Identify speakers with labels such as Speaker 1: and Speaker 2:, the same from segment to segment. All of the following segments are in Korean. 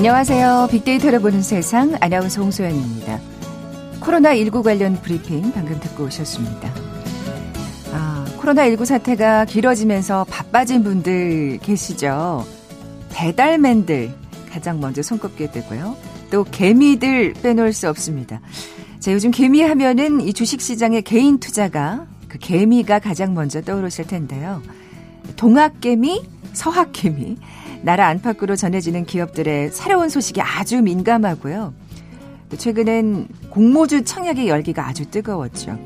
Speaker 1: 안녕하세요. 빅데이터를 보는 세상 아나운서 홍소연입니다. 코로나19 관련 브리핑 방금 듣고 오셨습니다. 아, 코로나19 사태가 길어지면서 바빠진 분들 계시죠? 배달맨들 가장 먼저 손꼽게 되고요. 또 개미들 빼놓을 수 없습니다. 자, 요즘 개미 하면은 이 주식시장의 개인 투자가 그 개미가 가장 먼저 떠오르실 텐데요. 동학개미, 서학개미, 나라 안팎으로 전해지는 기업들의 새로운 소식이 아주 민감하고요. 최근엔 공모주 청약의 열기가 아주 뜨거웠죠.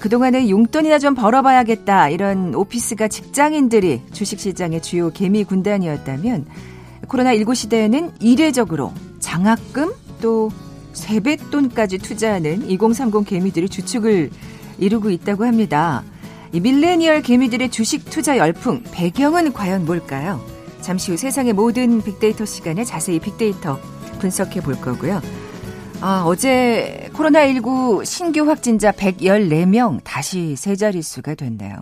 Speaker 1: 그동안은 용돈이나 좀 벌어봐야겠다 이런 오피스가 직장인들이 주식시장의 주요 개미 군단이었다면 코로나19 시대에는 이례적으로 장학금 또 세뱃돈까지 투자하는 2030 개미들이 주축을 이루고 있다고 합니다. 이 밀레니얼 개미들의 주식 투자 열풍 배경은 과연 뭘까요? 잠시 후 세상의 모든 빅데이터 시간에 자세히 빅데이터 분석해 볼 거고요. 아, 어제 코로나19 신규 확진자 114명 다시 세 자릿수가 됐네요.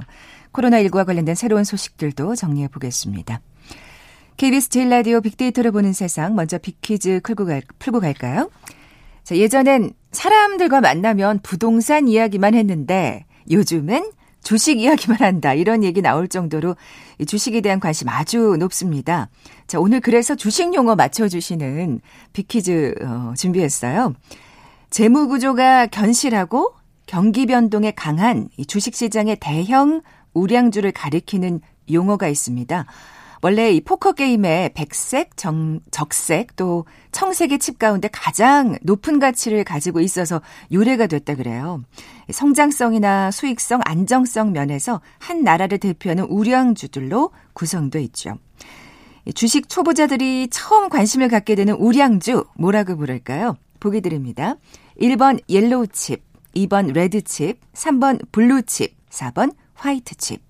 Speaker 1: 코로나19와 관련된 새로운 소식들도 정리해 보겠습니다. KBS 제일 라디오 빅데이터를 보는 세상 먼저 빅퀴즈 풀고, 갈, 풀고 갈까요? 자, 예전엔 사람들과 만나면 부동산 이야기만 했는데 요즘은 주식 이야기만 한다. 이런 얘기 나올 정도로 주식에 대한 관심 아주 높습니다. 자, 오늘 그래서 주식 용어 맞춰주시는 빅퀴즈 어, 준비했어요. 재무 구조가 견실하고 경기 변동에 강한 이 주식 시장의 대형 우량주를 가리키는 용어가 있습니다. 원래 이 포커 게임의 백색, 정, 적색 또 청색의 칩 가운데 가장 높은 가치를 가지고 있어서 유래가 됐다 그래요. 성장성이나 수익성, 안정성 면에서 한 나라를 대표하는 우량주들로 구성돼 있죠. 주식 초보자들이 처음 관심을 갖게 되는 우량주 뭐라고 부를까요? 보기 드립니다. 1번 옐로우 칩, 2번 레드 칩, 3번 블루 칩, 4번 화이트 칩.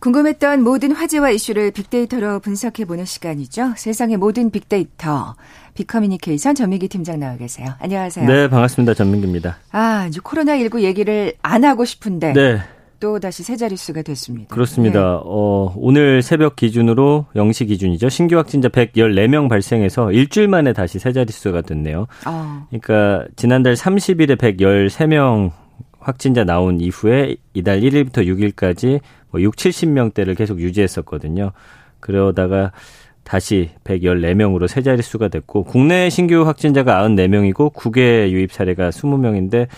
Speaker 1: 궁금했던 모든 화제와 이슈를 빅데이터로 분석해보는 시간이죠. 세상의 모든 빅데이터. 빅커뮤니케이션 전민기 팀장 나와 계세요. 안녕하세요.
Speaker 2: 네, 반갑습니다. 전민기입니다.
Speaker 1: 아, 이제 코로나19 얘기를 안 하고 싶은데. 네. 또 다시 세 자릿수가 됐습니다.
Speaker 2: 그렇습니다. 네. 어, 오늘 새벽 기준으로 0시 기준이죠. 신규 확진자 114명 발생해서 일주일 만에 다시 세 자릿수가 됐네요. 어. 그러니까 지난달 30일에 113명 확진자 나온 이후에 이달 1일부터 6일까지 뭐 6, 70명대를 계속 유지했었거든요. 그러다가 다시 114명으로 세 자릿수가 됐고 국내 신규 확진자가 94명이고 국외 유입 사례가 20명인데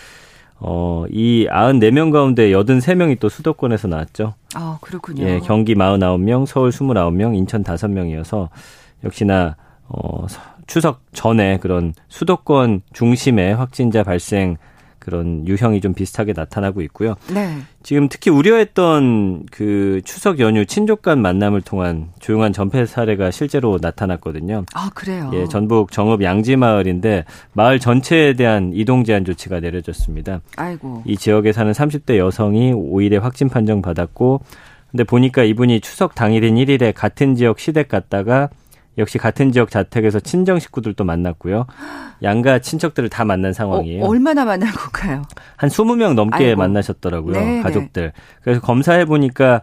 Speaker 2: 어, 이 94명 가운데 83명이 또 수도권에서 나왔죠.
Speaker 1: 아, 그렇군요.
Speaker 2: 예, 경기 49명, 서울 29명, 인천 5명이어서 역시나 어, 추석 전에 그런 수도권 중심의 확진자 발생 그런 유형이 좀 비슷하게 나타나고 있고요. 네. 지금 특히 우려했던 그 추석 연휴 친족 간 만남을 통한 조용한 전폐 사례가 실제로 나타났거든요.
Speaker 1: 아, 그래요?
Speaker 2: 예, 전북 정읍 양지마을인데 마을 전체에 대한 이동 제한 조치가 내려졌습니다.
Speaker 1: 아이고.
Speaker 2: 이 지역에 사는 30대 여성이 5일에 확진 판정 받았고 근데 보니까 이분이 추석 당일인 1일에 같은 지역 시댁 갔다가 역시 같은 지역 자택에서 친정 식구들도 만났고요. 양가 친척들을 다 만난 상황이에요.
Speaker 1: 어, 얼마나 만나고 가요?
Speaker 2: 한 20명 넘게 아이고. 만나셨더라고요. 네네. 네. 가족들. 그래서 검사해 보니까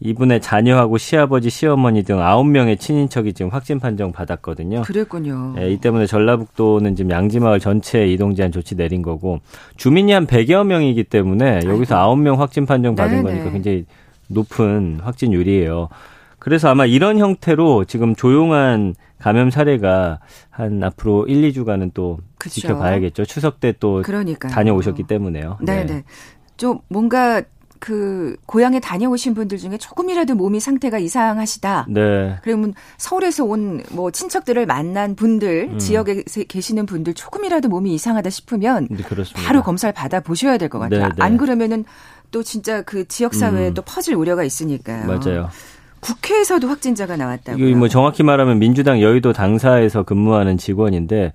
Speaker 2: 이분의 자녀하고 시아버지, 시어머니 등 9명의 친인척이 지금 확진 판정 받았거든요.
Speaker 1: 그랬군요.
Speaker 2: 네, 이 때문에 전라북도는 지금 양지마을 전체에 이동 제한 조치 내린 거고 주민이 한 100여 명이기 때문에 여기서 아이고. 9명 확진 판정 받은 네네. 거니까 굉장히 높은 확진율이에요. 그래서 아마 이런 형태로 지금 조용한 감염 사례가 한 앞으로 1, 2주간은 또 그쵸. 지켜봐야겠죠. 추석 때 또 다녀오셨기 때문에요.
Speaker 1: 네네. 네. 좀 뭔가 그 고향에 다녀오신 분들 중에 조금이라도 몸이 상태가 이상하시다. 네. 그러면 서울에서 온 뭐 친척들을 만난 분들, 음. 지역에 계시는 분들 조금이라도 몸이 이상하다 싶으면 네, 바로 검사를 받아 보셔야 될 것 같아요. 네, 네. 안 그러면은 또 진짜 그 지역 사회에 음. 또 퍼질 우려가 있으니까요.
Speaker 2: 맞아요.
Speaker 1: 국회에서도 확진자가 나왔다고요.
Speaker 2: 이거 뭐 정확히 말하면 민주당 여의도 당사에서 근무하는 직원인데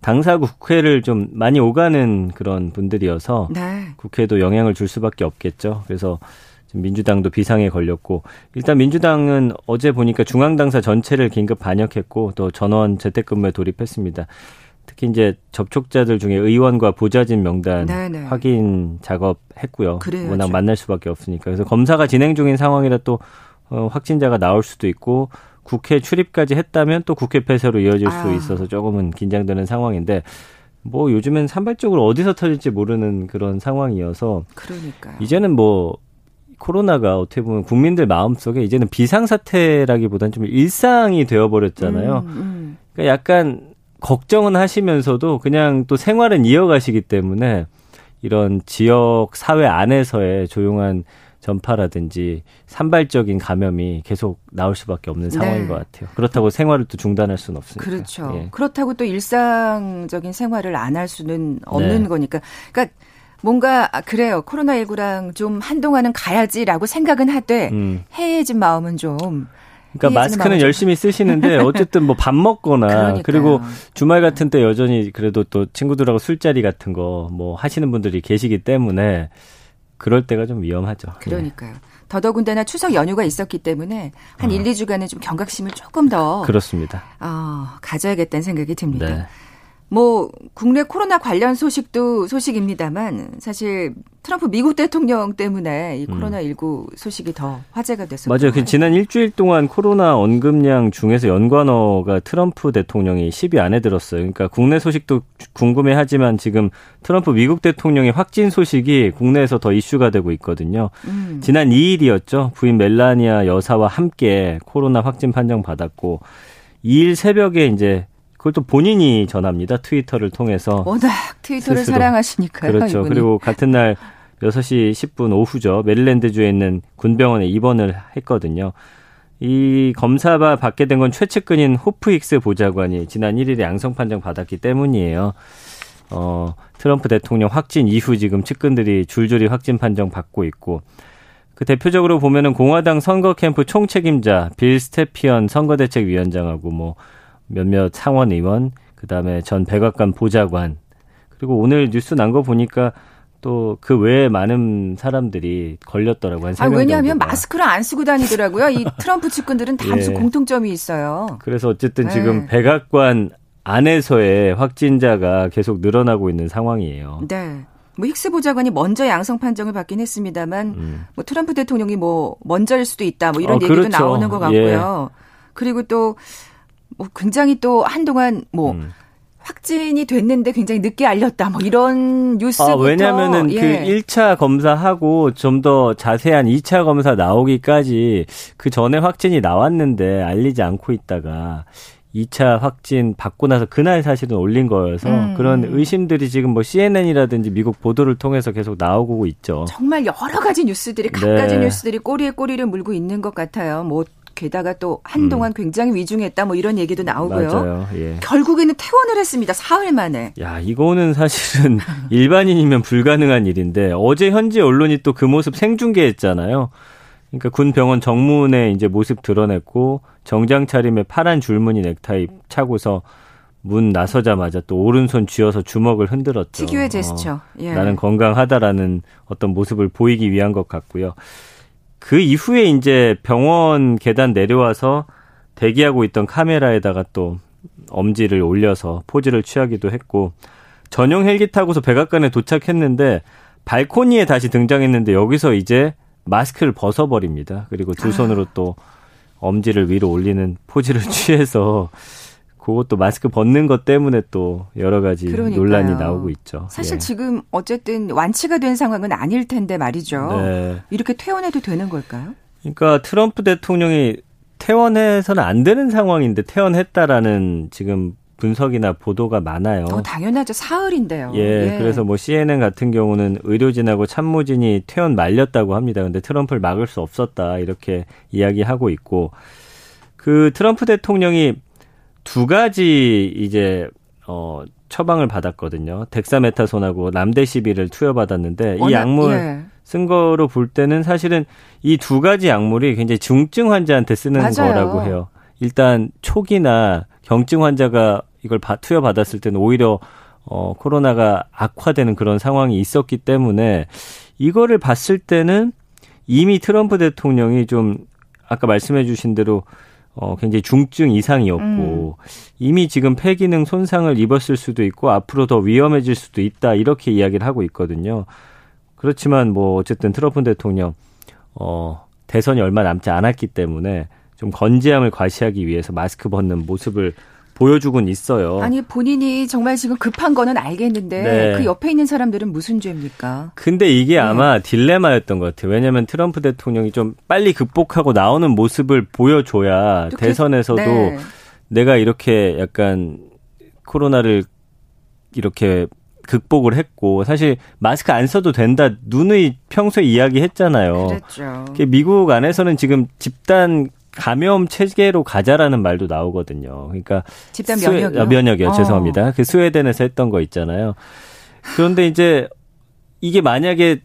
Speaker 2: 당사 국회를 좀 많이 오가는 그런 분들이어서 네. 국회도 영향을 줄 수밖에 없겠죠. 그래서 민주당도 비상에 걸렸고 일단 민주당은 어제 보니까 중앙 당사 전체를 긴급 반역했고 또 전원 재택근무에 돌입했습니다. 특히 이제 접촉자들 중에 의원과 보좌진 명단 네네. 네. 확인 작업했고요. 그래야죠. 워낙 만날 수밖에 없으니까 그래서 검사가 진행 중인 상황이라 또 어, 확진자가 나올 수도 있고 국회 출입까지 했다면 또 국회 폐쇄로 이어질 수 있어서 조금은 긴장되는 상황인데 뭐 요즘엔 산발적으로 어디서 터질지 모르는 그런 상황이어서 그러니까요. 이제는 뭐 코로나가 어떻게 보면 국민들 마음속에 이제는 비상사태라기보다는 좀 일상이 되어버렸잖아요. 음, 음. 그러니까 약간 걱정은 하시면서도 그냥 또 생활은 이어가시기 때문에 이런 지역 사회 안에서의 조용한 전파라든지 산발적인 감염이 계속 나올 수밖에 없는 상황인 네. 것 같아요. 그렇다고 생활을 또 중단할 수는 없으니까.
Speaker 1: 그렇죠. 예. 그렇다고 또 일상적인 생활을 안 할 수는 없는 네. 거니까. 그러니까 뭔가 아, 그래요. 코로나19랑 좀 한동안은 가야지라고 생각은 하되 음. 해해진 마음은 좀
Speaker 2: 그러니까 마스크는 열심히 쓰시는데 어쨌든 뭐 밥 먹거나 그리고 주말 같은 때 여전히 그래도 또 친구들하고 술자리 같은 거 뭐 하시는 분들이 계시기 때문에 그럴 때가 좀 위험하죠.
Speaker 1: 그러니까요. 네. 더더군다나 추석 연휴가 있었기 때문에 한 어. 1, 2주간은 좀 경각심을 조금 더
Speaker 2: 그렇습니다.
Speaker 1: 어, 가져야겠다는 생각이 듭니다. 네. 뭐 국내 코로나 관련 소식도 소식입니다만 사실 트럼프 미국 대통령 때문에 이 음. 코로나 19 소식이 더 화제가 됐었죠.
Speaker 2: 맞아요. 그 지난 일주일 동안 코로나 언급량 중에서 연관어가 트럼프 대통령이 10위 안에 들었어요. 그러니까 국내 소식도 궁금해하지만 지금 트럼프 미국 대통령의 확진 소식이 국내에서 더 이슈가 되고 있거든요. 음. 지난 2일이었죠. 부인 멜라니아 여사와 함께 코로나 확진 판정 받았고 2일 새벽에 이제 그걸 또 본인이 전합니다. 트위터를 통해서.
Speaker 1: 워낙 트위터를 스스로. 사랑하시니까요.
Speaker 2: 그렇죠. 이분이. 그리고 같은 날 6시 10분 오후죠. 메릴랜드주에 있는 군병원에 입원을 했거든요. 이 검사바 받게 된 건 최측근인 호프익스 보좌관이 지난 1일에 양성 판정 받았기 때문이에요. 어, 트럼프 대통령 확진 이후 지금 측근들이 줄줄이 확진 판정 받고 있고 그 대표적으로 보면은 공화당 선거 캠프 총책임자 빌 스테피언 선거대책위원장하고 뭐 몇몇 상원 의원, 그다음에 전 백악관 보좌관, 그리고 오늘 뉴스 난 거 보니까 또그 외에 많은 사람들이 걸렸더라고요. 아,
Speaker 1: 왜냐하면 마스크를 안 쓰고 다니더라고요. 이 트럼프 측근들은 다 무슨 예. 공통점이 있어요.
Speaker 2: 그래서 어쨌든 네. 지금 백악관 안에서의 확진자가 계속 늘어나고 있는 상황이에요.
Speaker 1: 네. 뭐 힉스 보좌관이 먼저 양성 판정을 받긴 했습니다만 음. 뭐 트럼프 대통령이 뭐 먼저일 수도 있다 뭐 이런 어, 얘기도 그렇죠. 나오는 것 같고요. 예. 그리고 또 뭐 굉장히 또 한동안 뭐 음. 확진이 됐는데 굉장히 늦게 알렸다. 뭐 이런 뉴스부터 아,
Speaker 2: 왜냐면은 예. 그 1차 검사하고 좀 더 자세한 2차 검사 나오기까지 그 전에 확진이 나왔는데 알리지 않고 있다가 2차 확진 받고 나서 그날 사실은 올린 거여서 음. 그런 의심들이 지금 뭐 CNN이라든지 미국 보도를 통해서 계속 나오고 있죠.
Speaker 1: 정말 여러 가지 뉴스들이 각가지 네. 뉴스들이 꼬리에 꼬리를 물고 있는 것 같아요. 뭐 게다가 또 한동안 음. 굉장히 위중했다 뭐 이런 얘기도 나오고요. 맞아요. 예. 결국에는 퇴원을 했습니다. 사흘 만에.
Speaker 2: 야, 이거는 사실은 일반인이면 불가능한 일인데 어제 현지 언론이 또 그 모습 생중계했잖아요. 그러니까 군 병원 정문에 이제 모습 드러냈고 정장 차림에 파란 줄무늬 넥타이 차고서 문 나서자마자 또 오른손 쥐어서 주먹을 흔들었죠.
Speaker 1: 특유의 제스처. 어,
Speaker 2: 예. 나는 건강하다라는 어떤 모습을 보이기 위한 것 같고요. 그 이후에 이제 병원 계단 내려와서 대기하고 있던 카메라에다가 또 엄지를 올려서 포즈를 취하기도 했고 전용 헬기 타고서 백악관에 도착했는데 발코니에 다시 등장했는데 여기서 이제 마스크를 벗어버립니다. 그리고 두 손으로 또 엄지를 위로 올리는 포즈를 취해서 그것도 마스크 벗는 것 때문에 또 여러 가지 그러니까요. 논란이 나오고 있죠.
Speaker 1: 사실 예. 지금 어쨌든 완치가 된 상황은 아닐 텐데 말이죠. 네. 이렇게 퇴원해도 되는 걸까요?
Speaker 2: 그러니까 트럼프 대통령이 퇴원해서는 안 되는 상황인데 퇴원했다라는 지금 분석이나 보도가 많아요.
Speaker 1: 어, 당연하죠. 사흘인데요.
Speaker 2: 예, 예, 그래서 뭐 CNN 같은 경우는 의료진하고 참모진이 퇴원 말렸다고 합니다. 근데 트럼프를 막을 수 없었다 이렇게 이야기하고 있고 그 트럼프 대통령이 두 가지 이제 어 처방을 받았거든요. 덱사메타손하고 남데시비를 투여받았는데 이 약물 예. 쓴 거로 볼 때는 사실은 이 두 가지 약물이 굉장히 중증 환자한테 쓰는 맞아요. 거라고 해요. 일단 초기나 경증 환자가 이걸 투여 받았을 때는 오히려 어 코로나가 악화되는 그런 상황이 있었기 때문에 이거를 봤을 때는 이미 트럼프 대통령이 좀 아까 말씀해 주신 대로 어 굉장히 중증 이상이었고 음. 이미 지금 폐기능 손상을 입었을 수도 있고 앞으로 더 위험해질 수도 있다 이렇게 이야기를 하고 있거든요. 그렇지만 뭐 어쨌든 트럼프 대통령 어 대선이 얼마 남지 않았기 때문에 좀 건재함을 과시하기 위해서 마스크 벗는 모습을 보여주곤 있어요.
Speaker 1: 아니 본인이 정말 지금 급한 거는 알겠는데 네. 그 옆에 있는 사람들은 무슨 죄입니까?
Speaker 2: 근데 이게 네. 아마 딜레마였던 것 같아요. 왜냐하면 트럼프 대통령이 좀 빨리 극복하고 나오는 모습을 보여줘야 대선에서도 네. 내가 이렇게 약간 코로나를 이렇게 극복을 했고 사실 마스크 안 써도 된다 누누이 평소에 이야기했잖아요.
Speaker 1: 그랬죠.
Speaker 2: 미국 안에서는 지금 집단 감염 체계로 가자라는 말도 나오거든요. 그러니까
Speaker 1: 집단 면역이요. 스웨, 아,
Speaker 2: 면역이요. 어. 죄송합니다. 그 스웨덴에서 했던 거 있잖아요. 그런데 이제 이게 만약에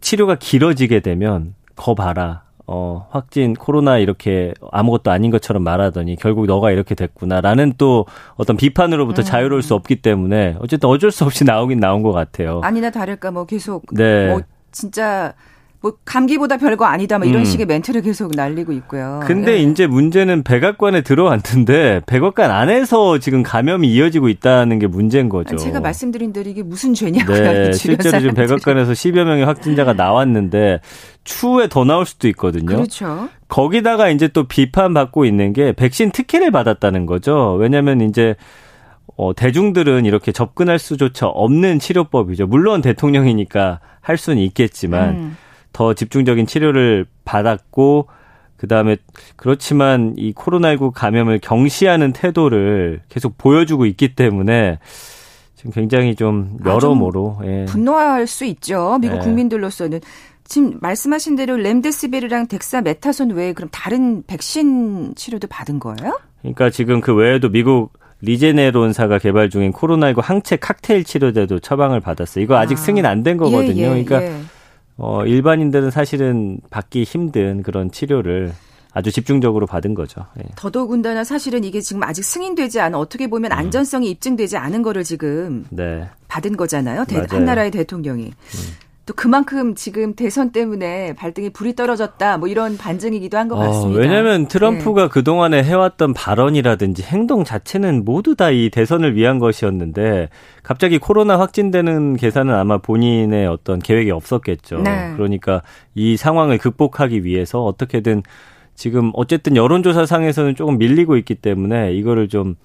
Speaker 2: 치료가 길어지게 되면 거 봐라. 어, 확진 코로나 이렇게 아무것도 아닌 것처럼 말하더니 결국 너가 이렇게 됐구나라는 또 어떤 비판으로부터 음. 자유로울 수 없기 때문에 어쨌든 어쩔 수 없이 나오긴 나온 것 같아요.
Speaker 1: 아니나 다를까 뭐 계속 네. 뭐 진짜 뭐 감기보다 별거 아니다 뭐 이런 음. 식의 멘트를 계속 날리고 있고요.
Speaker 2: 근데 예. 이제 문제는 백악관에 들어왔는데 백악관 안에서 지금 감염이 이어지고 있다는 게 문제인 거죠.
Speaker 1: 제가 말씀드린 대로 이게 무슨 죄냐고요.
Speaker 2: 네, 실제로 지금 백악관에서 10여 명의 확진자가 나왔는데 추후에 더 나올 수도 있거든요.
Speaker 1: 그렇죠.
Speaker 2: 거기다가 이제 또 비판받고 있는 게 백신 특혜를 받았다는 거죠. 왜냐하면 이제 어, 대중들은 이렇게 접근할 수조차 없는 치료법이죠. 물론 대통령이니까 할 수는 있겠지만 음. 더 집중적인 치료를 받았고 그다음에 그렇지만 이 코로나19 감염을 경시하는 태도를 계속 보여주고 있기 때문에 지금 굉장히 좀 아, 여러모로
Speaker 1: 아, 예. 분노할 수 있죠. 미국 예. 국민들로서는 지금 말씀하신 대로 렘데시비르랑 덱사 메타손 외에 그럼 다른 백신 치료도 받은 거예요?
Speaker 2: 그러니까 지금 그 외에도 미국 리제네론사가 개발 중인 코로나19 항체 칵테일 치료제도 처방을 받았어요. 이거 아직 아. 승인 안 된 거거든요. 예, 예, 그러니까 예. 어, 일반인들은 사실은 받기 힘든 그런 치료를 아주 집중적으로 받은 거죠. 예.
Speaker 1: 더더군다나 사실은 이게 지금 아직 승인되지 않은 어떻게 보면 음. 안전성이 입증되지 않은 거를 지금 네. 받은 거잖아요. 대, 한 나라의 대통령이. 음. 또 그만큼 지금 대선 때문에 발등에 불이 떨어졌다 뭐 이런 반증이기도 한것 어, 같습니다.
Speaker 2: 어, 왜냐하면 트럼프가 네. 그동안에 해왔던 발언이라든지 행동 자체는 모두 다 이 대선을 위한 것이었는데 갑자기 코로나 확진되는 계산은 아마 본인의 어떤 계획이 없었겠죠. 네. 그러니까 이 상황을 극복하기 위해서 어떻게든 지금 어쨌든 여론조사 상에서는 조금 밀리고 있기 때문에 이거를 좀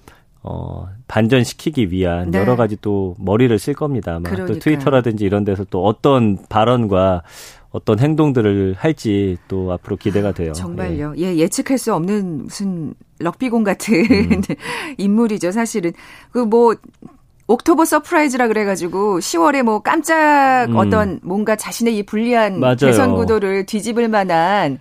Speaker 2: 어, 반전시키기 위한 네. 여러 가지 또 머리를 쓸 겁니다. 아마 또 트위터라든지 이런 데서 또 어떤 발언과 어떤 행동들을 할지 또 앞으로 기대가 돼요.
Speaker 1: 정말요. 예, 예 예측할 수 없는 무슨 럭비공 같은 음. 인물이죠, 사실은. 그뭐 October surprise라 그래가지고 10월에 뭐 깜짝 음. 어떤 뭔가 자신의 이 불리한 맞아요. 대선 구도를 뒤집을 만한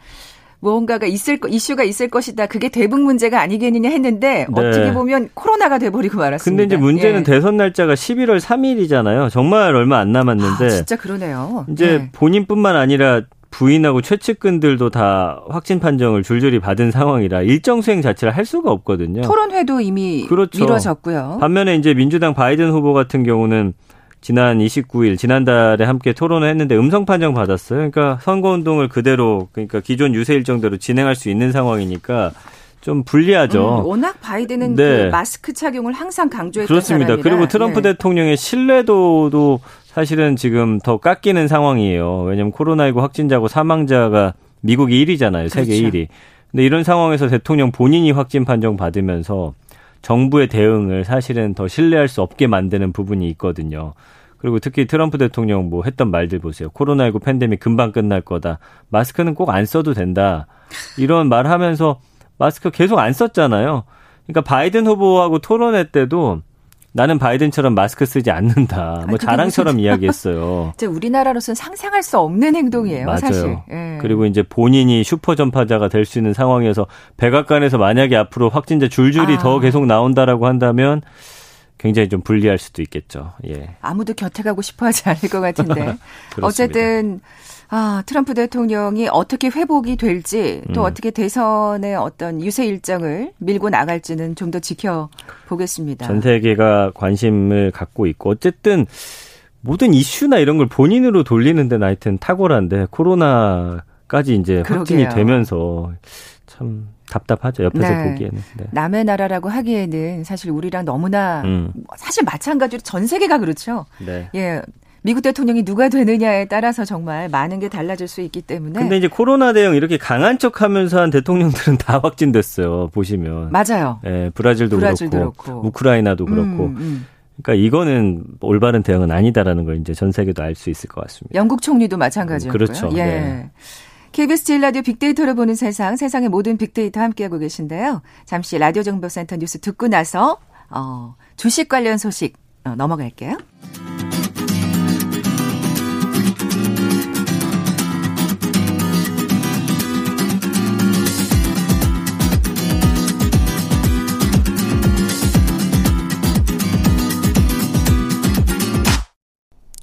Speaker 1: 무언가가 있을 이슈가 있을 것이다. 그게 대북 문제가 아니겠느냐 했는데 네. 어떻게 보면 코로나가 돼버리고 말았습니다.
Speaker 2: 근데 이제 문제는 예. 대선 날짜가 11월 3일이잖아요. 정말 얼마 안 남았는데. 아,
Speaker 1: 진짜 그러네요.
Speaker 2: 이제 예. 본인뿐만 아니라 부인하고 최측근들도 다 확진 판정을 줄줄이 받은 상황이라 일정 수행 자체를 할 수가 없거든요.
Speaker 1: 토론회도 이미 그렇죠. 미뤄졌고요.
Speaker 2: 반면에 이제 민주당 바이든 후보 같은 경우는 지난 29일 지난달에 함께 토론을 했는데 음성 판정 받았어요. 그러니까 선거 운동을 그대로 그러니까 기존 유세 일정대로 진행할 수 있는 상황이니까 좀 불리하죠.
Speaker 1: 음, 워낙 바이든은 네. 그 마스크 착용을 항상 강조했던
Speaker 2: 그렇습니다.
Speaker 1: 사람이라.
Speaker 2: 그리고 트럼프 네. 대통령의 신뢰도도 사실은 지금 더 깎이는 상황이에요. 왜냐하면 코로나19 확진자고 사망자가 미국이 1위잖아요. 세계 그렇죠. 1위. 근데 이런 상황에서 대통령 본인이 확진 판정 받으면서 정부의 대응을 사실은 더 신뢰할 수 없게 만드는 부분이 있거든요. 그리고 특히 트럼프 대통령 뭐 했던 말들 보세요. 코로나19 팬데믹 금방 끝날 거다. 마스크는 꼭 안 써도 된다. 이런 말 하면서 마스크 계속 안 썼잖아요. 그러니까 바이든 후보하고 토론회 때도 나는 바이든처럼 마스크 쓰지 않는다. 뭐 자랑처럼 이야기했어요.
Speaker 1: 이제 우리나라로서는 상상할 수 없는 행동이에요,
Speaker 2: 맞아요.
Speaker 1: 사실.
Speaker 2: 예. 그리고 이제 본인이 슈퍼 전파자가 될 수 있는 상황이어서 백악관에서 만약에 앞으로 확진자 줄줄이 아. 더 계속 나온다라고 한다면 굉장히 좀 불리할 수도 있겠죠. 예.
Speaker 1: 아무도 곁에 가고 싶어 하지 않을 것 같은데. 어쨌든 아, 트럼프 대통령이 어떻게 회복이 될지 또 음. 어떻게 대선의 어떤 유세 일정을 밀고 나갈지는 좀 더 지켜보겠습니다.
Speaker 2: 전 세계가 관심을 갖고 있고 어쨌든 모든 이슈나 이런 걸 본인으로 돌리는 데는 하여튼 탁월한데 코로나까지 이제 그러게요. 확진이 되면서 참 답답하죠. 옆에서 네. 보기에는. 네.
Speaker 1: 남의 나라라고 하기에는 사실 우리랑 너무나 음. 사실 마찬가지로 전 세계가 그렇죠. 네. 예. 미국 대통령이 누가 되느냐에 따라서 정말 많은 게 달라질 수 있기 때문에.
Speaker 2: 근데 이제 코로나 대응 이렇게 강한 척 하면서 한 대통령들은 다 확진됐어요. 보시면.
Speaker 1: 맞아요.
Speaker 2: 예, 브라질도, 브라질도 그렇고, 그렇고, 우크라이나도 그렇고. 음, 음. 그러니까 이거는 올바른 대응은 아니다라는 걸 이제 전 세계도 알 수 있을 것 같습니다.
Speaker 1: 영국 총리도 마찬가지였고요.
Speaker 2: 그렇죠. 예. 네.
Speaker 1: KBS 제일 라디오 빅데이터를 보는 세상, 세상의 모든 빅데이터 함께하고 계신데요. 잠시 라디오 정보센터 뉴스 듣고 나서 어, 주식 관련 소식 어, 넘어갈게요.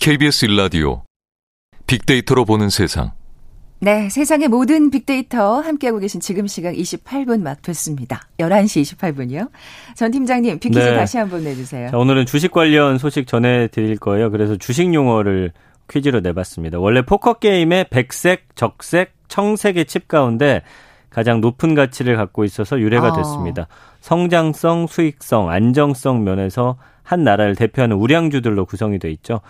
Speaker 3: KBS 일라디오 빅데이터로 보는 세상.
Speaker 1: 네, 세상의 모든 빅데이터 함께하고 계신 지금 시각 28분 막 됐습니다. 11시 28분이요. 전 팀장님, 빅퀴즈 네. 다시 한번 내주세요.
Speaker 2: 자, 오늘은 주식 관련 소식 전해드릴 거예요. 그래서 주식 용어를 퀴즈로 내봤습니다. 원래 포커 게임의 백색, 적색, 청색의 칩 가운데 가장 높은 가치를 갖고 있어서 유래가 아. 됐습니다. 성장성, 수익성, 안정성 면에서 한 나라를 대표하는 우량주들로 구성이 돼 있죠.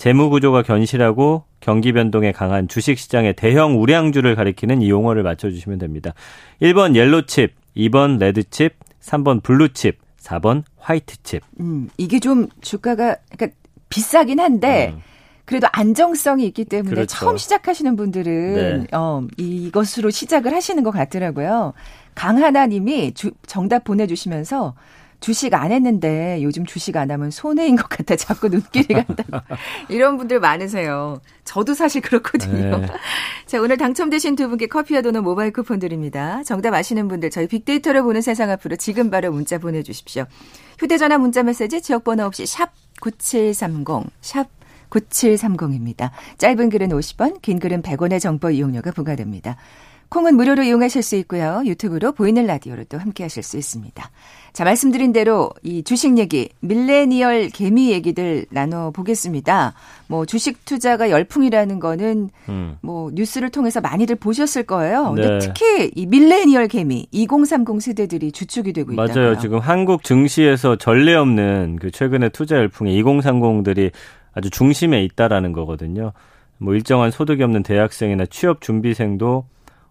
Speaker 2: 재무 구조가 견실하고 경기 변동에 강한 주식 시장의 대형 우량주를 가리키는 이 용어를 맞춰 주시면 됩니다. 1번 옐로칩, 2번 레드칩, 3번 블루칩, 4번 화이트칩.
Speaker 1: 음, 이게 좀 주가가 그러니까 비싸긴 한데 음. 그래도 안정성이 있기 때문에 그렇죠. 처음 시작하시는 분들은 네. 어, 이것으로 시작을 하시는 것 같더라고요. 강하나 님이 정답 보내주시면서 주식 안 했는데 요즘 주식 안 하면 손해인 것 같아. 자꾸 눈길이 간다. 이런 분들 많으세요. 저도 사실 그렇거든요. 네. 자, 오늘 당첨되신 두 분께 커피와 도넛 모바일 쿠폰 드립니다. 정답 아시는 분들 저희 빅데이터를 보는 세상 앞으로 지금 바로 문자 보내주십시오. 휴대전화 문자 메시지 지역번호 없이 샵 9730, 샵 9730입니다. 짧은 글은 50원, 긴 글은 100원의 정보 이용료가 부과됩니다. 콩은 무료로 이용하실 수 있고요. 유튜브로 보이는 라디오로 또 함께 하실 수 있습니다. 자, 말씀드린 대로 이 주식 얘기, 밀레니얼 개미 얘기들 나눠 보겠습니다. 뭐 주식 투자가 열풍이라는 거는 음. 뭐 뉴스를 통해서 많이들 보셨을 거예요. 근데 네. 특히 이 밀레니얼 개미 2030 세대들이 주축이 되고 있다.
Speaker 2: 맞아요. 지금 한국 증시에서 전례 없는 그 최근의 투자 열풍에 2030들이 아주 중심에 있다라는 거거든요. 뭐 일정한 소득이 없는 대학생이나 취업 준비생도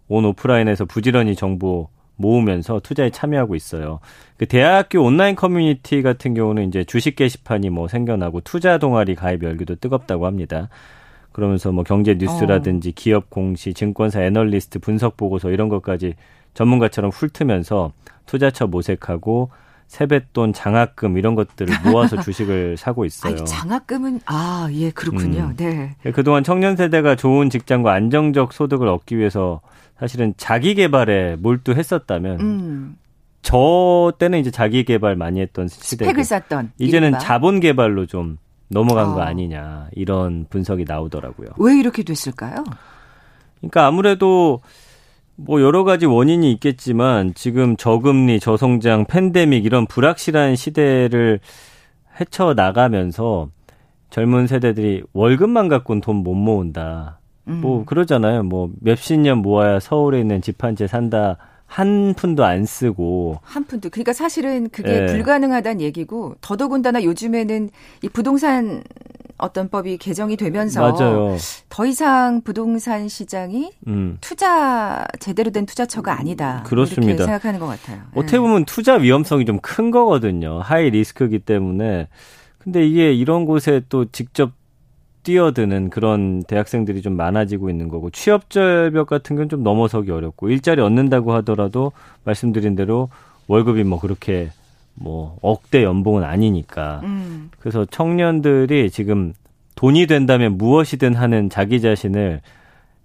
Speaker 2: 온 오프라인에서 부지런히 정보 모으면서 투자에 참여하고 있어요. 그 대학교 온라인 커뮤니티 같은 경우는 이제 주식 게시판이 뭐 생겨나고 투자 동아리 가입 열기도 뜨겁다고 합니다. 그러면서 뭐 경제 뉴스라든지 어. 기업 공시, 증권사 애널리스트 분석 보고서 이런 것까지 전문가처럼 훑으면서 투자처 모색하고 세뱃돈, 장학금 이런 것들을 모아서 주식을 사고 있어요.
Speaker 1: 아니, 장학금은 아, 예, 그렇군요. 음. 네.
Speaker 2: 그동안 청년 세대가 좋은 직장과 안정적 소득을 얻기 위해서 사실은 자기 개발에 몰두했었다면 음. 저 때는 이제 자기 개발 많이 했던 시대고
Speaker 1: 스펙을 쌓던
Speaker 2: 이제는 이른바. 자본 개발로 좀 넘어간 어. 거 아니냐 이런 분석이 나오더라고요.
Speaker 1: 왜 이렇게 됐을까요?
Speaker 2: 그러니까 아무래도 뭐 여러 가지 원인이 있겠지만 지금 저금리, 저성장, 팬데믹 이런 불확실한 시대를 헤쳐 나가면서 젊은 세대들이 월급만 갖고는 돈 못 모은다. 음. 뭐 그러잖아요. 뭐 몇십 년 모아야 서울에 있는 집 한 채 산다. 한 푼도 안 쓰고
Speaker 1: 한 푼도 그러니까 사실은 그게 네. 불가능하다는 얘기고 더더군다나 요즘에는 이 부동산 어떤 법이 개정이 되면서
Speaker 2: 맞아요.
Speaker 1: 더 이상 부동산 시장이 음. 투자 제대로 된 투자처가 아니다.
Speaker 2: 그렇습니다.
Speaker 1: 이렇게 생각하는 것 같아요.
Speaker 2: 어떻게 네. 보면 투자 위험성이 좀 큰 거거든요. high risk이기 때문에 근데 이게 이런 곳에 또 직접 뛰어드는 그런 대학생들이 좀 많아지고 있는 거고 취업 절벽 같은 건 좀 넘어서기 어렵고 일자리 얻는다고 하더라도 말씀드린 대로 월급이 뭐 그렇게 뭐 억대 연봉은 아니니까. 음. 그래서 청년들이 지금 돈이 된다면 무엇이든 하는 자기 자신을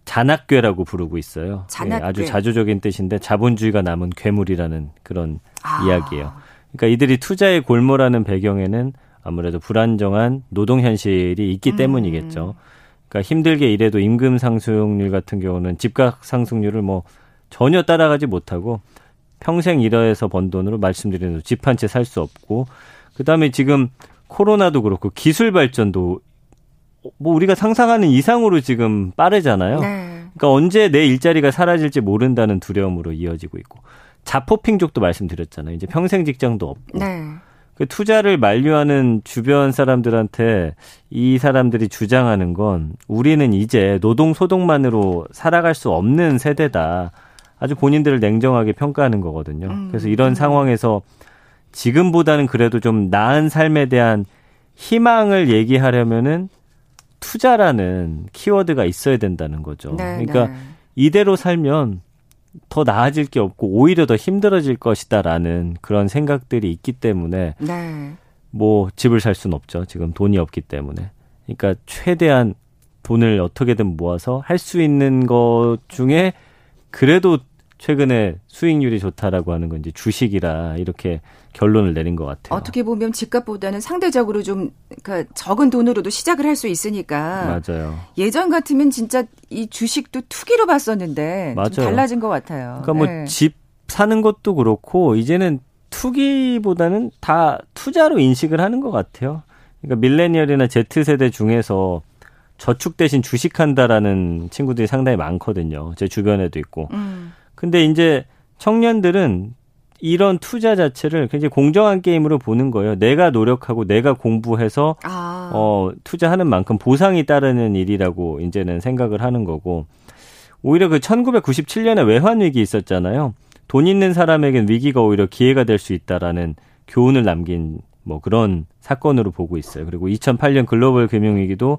Speaker 2: 자낳괴라고 부르고 있어요. 자낳괴. 예, 아주 자조적인 뜻인데 자본주의가 낳은 괴물이라는 그런 아. 이야기예요. 그러니까 이들이 투자에 골몰하는 배경에는 아무래도 불안정한 노동 현실이 있기 음. 때문이겠죠. 그러니까 힘들게 일해도 임금 상승률 같은 경우는 집값 상승률을 뭐 전혀 따라가지 못하고 평생 일해서 번 돈으로 말씀드린 집한 채 살 수 없고 그다음에 지금 코로나도 그렇고 기술 발전도 뭐 우리가 상상하는 이상으로 지금 빠르잖아요. 네. 그러니까 언제 내 일자리가 사라질지 모른다는 두려움으로 이어지고 있고 자포핑족도 말씀드렸잖아요. 이제 평생 직장도 없고. 네. 그 투자를 만류하는 주변 사람들한테 이 사람들이 주장하는 건 우리는 이제 노동 소득만으로 살아갈 수 없는 세대다. 아주 본인들을 냉정하게 평가하는 거거든요. 음. 그래서 이런 음. 상황에서 지금보다는 그래도 좀 나은 삶에 대한 희망을 얘기하려면은 투자라는 키워드가 있어야 된다는 거죠. 네, 그러니까 네. 이대로 살면 더 나아질 게 없고 오히려 더 힘들어질 것이다라는 그런 생각들이 있기 때문에 네. 뭐 집을 살 수는 없죠. 지금 돈이 없기 때문에. 그러니까 최대한 돈을 어떻게든 모아서 할 수 있는 것 중에 그래도 최근에 수익률이 좋다라고 하는 건 이제 주식이라 이렇게 결론을 내린 것 같아요.
Speaker 1: 어떻게 보면 집값보다는 상대적으로 좀 그러니까 적은 돈으로도 시작을 할 수 있으니까
Speaker 2: 맞아요.
Speaker 1: 예전 같으면 진짜 이 주식도 투기로 봤었는데 맞아요. 좀 달라진 것 같아요.
Speaker 2: 그러니까 뭐 네. 뭐집 사는 것도 그렇고 이제는 투기보다는 다 투자로 인식을 하는 것 같아요. 그러니까 밀레니얼이나 Z 세대 중에서 저축 대신 주식한다라는 친구들이 상당히 많거든요. 제 주변에도 있고. 음. 근데 이제 청년들은 이런 투자 자체를 굉장히 공정한 게임으로 보는 거예요. 내가 노력하고 내가 공부해서 아. 어 투자하는 만큼 보상이 따르는 일이라고 이제는 생각을 하는 거고 오히려 그 1997년에 외환 위기 있었잖아요. 돈 있는 사람에겐 위기가 오히려 기회가 될 수 있다라는 교훈을 남긴 뭐 그런 사건으로 보고 있어요. 그리고 2008년 글로벌 금융 위기도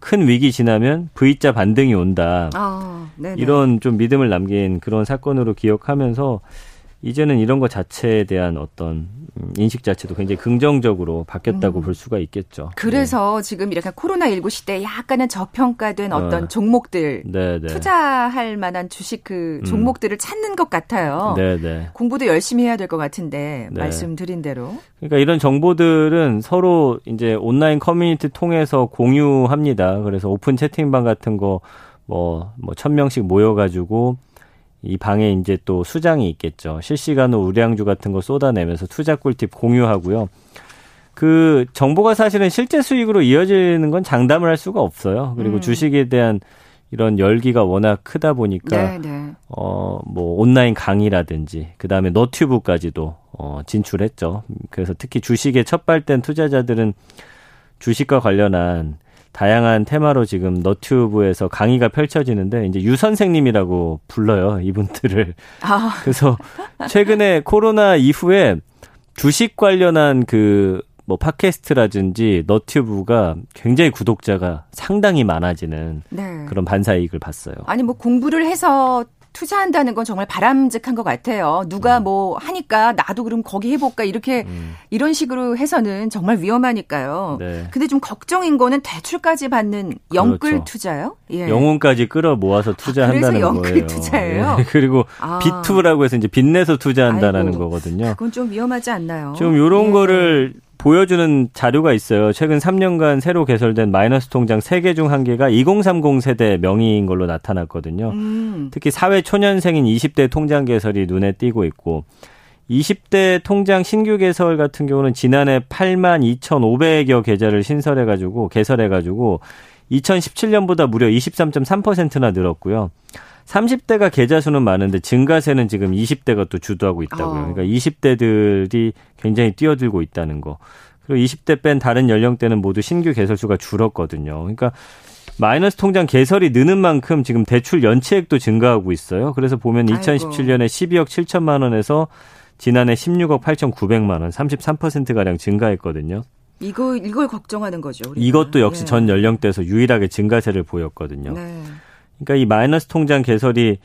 Speaker 2: 큰 위기 지나면 V자 반등이 온다. 아, 이런 좀 믿음을 남긴 그런 사건으로 기억하면서 이제는 이런 것 자체에 대한 어떤 음, 인식 자체도 굉장히 긍정적으로 바뀌었다고 음. 볼 수가 있겠죠.
Speaker 1: 그래서 네. 지금 이렇게 코로나19 시대에 약간은 저평가된 어떤 어. 종목들 네네. 네. 투자할 만한 주식 그 음. 종목들을 음. 찾는 것 같아요. 네네. 네. 공부도 열심히 해야 될 것 같은데 네. 말씀드린 대로.
Speaker 2: 그러니까 이런 정보들은 서로 이제 온라인 커뮤니티 통해서 공유합니다. 그래서 오픈 채팅방 같은 거 뭐, 뭐, 천 명씩 모여가지고 이 방에 이제 또 수장이 있겠죠. 실시간으로 우량주 같은 거 쏟아내면서 투자 꿀팁 공유하고요. 그 정보가 사실은 실제 수익으로 이어지는 건 장담을 할 수가 없어요. 그리고 음. 주식에 대한 이런 열기가 워낙 크다 보니까 네, 네. 어 뭐 온라인 강의라든지 그다음에 너튜브까지도 어 진출했죠. 그래서 특히 주식에 첫 발된 투자자들은 주식과 관련한 다양한 테마로 지금 너튜브에서 강의가 펼쳐지는데 이제 유 선생님이라고 불러요 이분들을. 아. 그래서 최근에 코로나 이후에 주식 관련한 그 뭐 팟캐스트라든지 너튜브가 굉장히 구독자가 상당히 많아지는 네. 그런 반사이익을 봤어요.
Speaker 1: 아니 뭐 공부를 해서 투자한다는 건 정말 바람직한 것 같아요. 누가 음. 뭐 하니까 나도 그럼 거기 해볼까 이렇게 음. 이런 식으로 해서는 정말 위험하니까요. 네. 근데 좀 걱정인 거는 대출까지 받는 영끌 그렇죠. 투자요?
Speaker 2: 예. 영혼까지 끌어 모아서 투자한다는 아, 영끌 거예요.
Speaker 1: 투자예요.
Speaker 2: 예. 그리고 아. 비투라고 해서 이제 빚내서 투자한다는 아이고, 거거든요.
Speaker 1: 그건 좀 위험하지 않나요?
Speaker 2: 좀 이런 예. 거를 보여주는 자료가 있어요. 최근 3년간 새로 개설된 마이너스 통장 3개 중 1개가 2030 세대 명의인 걸로 나타났거든요. 음. 특히 사회 초년생인 20대 통장 개설이 눈에 띄고 있고 20대 통장 신규 개설 같은 경우는 지난해 8만 2,500여 계좌를 신설해 가지고 개설해 가지고 2017년보다 무려 23.3%나 늘었고요. 30대가 계좌 수는 많은데 증가세는 지금 20대가 또 주도하고 있다고요. 어. 그러니까 20대들이 굉장히 뛰어들고 있다는 거. 그리고 20대 뺀 다른 연령대는 모두 신규 개설 수가 줄었거든요. 그러니까 마이너스 통장 개설이 느는 만큼 지금 대출 연체액도 증가하고 있어요. 그래서 보면 2017년에 12억 7천만 원에서 지난해 16억 8천9백만 원, 33%가량 증가했거든요.
Speaker 1: 이거 이걸 걱정하는 거죠.
Speaker 2: 우리가. 이것도 역시 네. 전 연령대에서 유일하게 증가세를 보였거든요. 네. 그러니까 이 마이너스 통장 개설이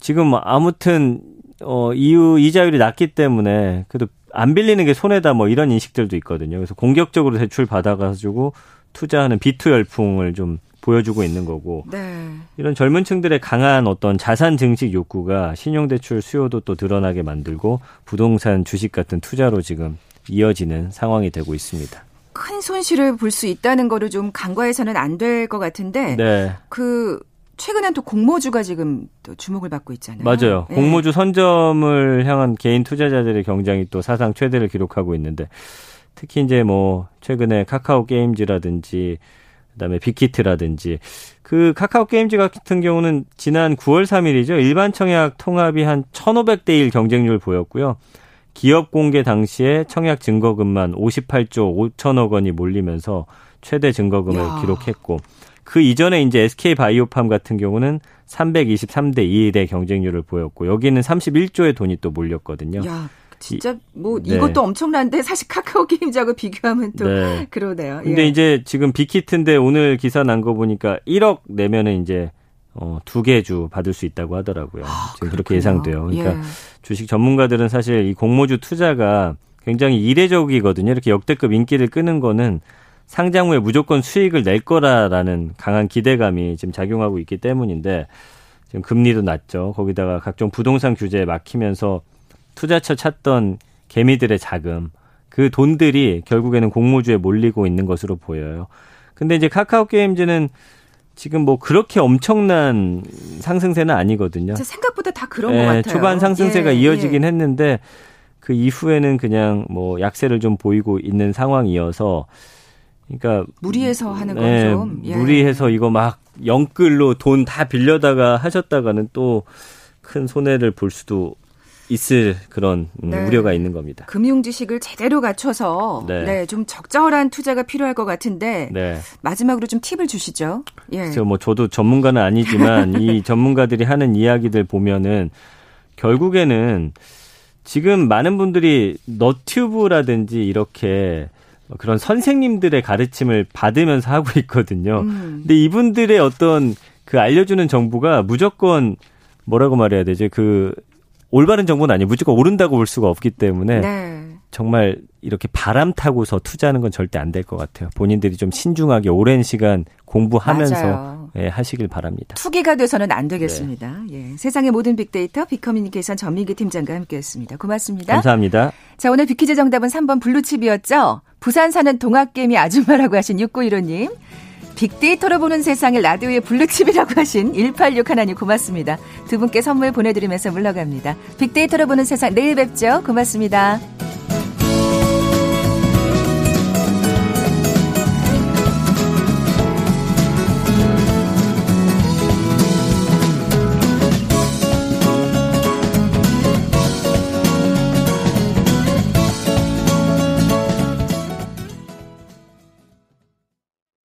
Speaker 2: 지금 아무튼 어 이유 이자율이 낮기 때문에 그래도 안 빌리는 게 손해다 뭐 이런 인식들도 있거든요. 그래서 공격적으로 대출 받아가지고 투자하는 비투 열풍을 좀 보여주고 있는 거고 네. 이런 젊은 층들의 강한 어떤 자산 증식 욕구가 신용대출 수요도 또 드러나게 만들고 부동산 주식 같은 투자로 지금 이어지는 상황이 되고 있습니다.
Speaker 1: 큰 손실을 볼 수 있다는 거를 좀 간과해서는 안 될 것 같은데 네. 그 최근엔 또 공모주가 지금 또 주목을 받고 있잖아요.
Speaker 2: 맞아요. 네. 공모주 선점을 향한 개인 투자자들의 경쟁이 또 사상 최대를 기록하고 있는데 특히 이제 뭐 최근에 카카오 게임즈라든지 그다음에 빅히트라든지 그 카카오 게임즈 같은 경우는 지난 9월 3일이죠. 일반 청약 통합이 한 1,500대 1 경쟁률 보였고요. 기업 공개 당시에 청약 증거금만 58조 5천억 원이 몰리면서 최대 증거금을 야. 기록했고 그 이전에 이제 SK 바이오팜 같은 경우는 323대 2의 경쟁률을 보였고 여기는 31조의 돈이 또 몰렸거든요.
Speaker 1: 야. 진짜 뭐 네. 이것도 엄청난데 사실 카카오 게임즈하고 비교하면 또 네. 그러네요.
Speaker 2: 근데 예. 이제 지금 빅히트인데 오늘 기사 난 거 보니까 1억 내면은 이제 어, 두 개 주 받을 수 있다고 하더라고요. 아, 지금 그렇게 예상돼요. 그러니까 예. 주식 전문가들은 사실 이 공모주 투자가 굉장히 이례적이거든요. 이렇게 역대급 인기를 끄는 거는 상장 후에 무조건 수익을 낼 거라라는 강한 기대감이 지금 작용하고 있기 때문인데 지금 금리도 낮죠. 거기다가 각종 부동산 규제에 막히면서 투자처 찾던 개미들의 자금 그 돈들이 결국에는 공모주에 몰리고 있는 것으로 보여요. 근데 이제 카카오 게임즈는 지금 뭐 그렇게 엄청난 상승세는 아니거든요.
Speaker 1: 생각보다 다 그런 예, 것 같아요.
Speaker 2: 초반 상승세가 예, 이어지긴 예. 했는데 그 이후에는 그냥 뭐 약세를 좀 보이고 있는 상황이어서 그러니까
Speaker 1: 무리해서 하는 건 예, 좀
Speaker 2: 예. 무리해서 이거 막 영끌로 돈 다 빌려다가 하셨다가는 또 큰 손해를 볼 수도 있을 그런 음, 네. 우려가 있는 겁니다.
Speaker 1: 금융 지식을 제대로 갖춰서 네. 네. 좀 적절한 투자가 필요할 것 같은데 네. 마지막으로 좀 팁을 주시죠.
Speaker 2: 예. 그래서 뭐 저도 전문가는 아니지만 이 전문가들이 하는 이야기들 보면은 결국에는 지금 많은 분들이 너튜브라든지 이렇게 그런 선생님들의 가르침을 받으면서 하고 있거든요. 음. 근데 이분들의 어떤 그 알려주는 정보가 무조건 뭐라고 말해야 되지? 그 올바른 정보는 아니에요. 무조건 오른다고 볼 수가 없기 때문에 네. 정말 이렇게 바람 타고서 투자하는 건 절대 안 될 것 같아요. 본인들이 좀 신중하게 오랜 시간 공부하면서 예, 하시길 바랍니다.
Speaker 1: 투기가 돼서는 안 되겠습니다. 네. 예, 세상의 모든 빅데이터 빅커뮤니케이션 전민기 팀장과 함께했습니다. 고맙습니다.
Speaker 2: 감사합니다.
Speaker 1: 자 오늘 빅퀴즈 정답은 3번 블루칩이었죠. 부산 사는 동학개미 아줌마라고 하신 6915님. 빅데이터로 보는 세상을 라디오의 블루칩이라고 하신 186 하나님 고맙습니다. 두 분께 선물 보내드리면서 물러갑니다. 빅데이터로 보는 세상 내일 뵙죠. 고맙습니다.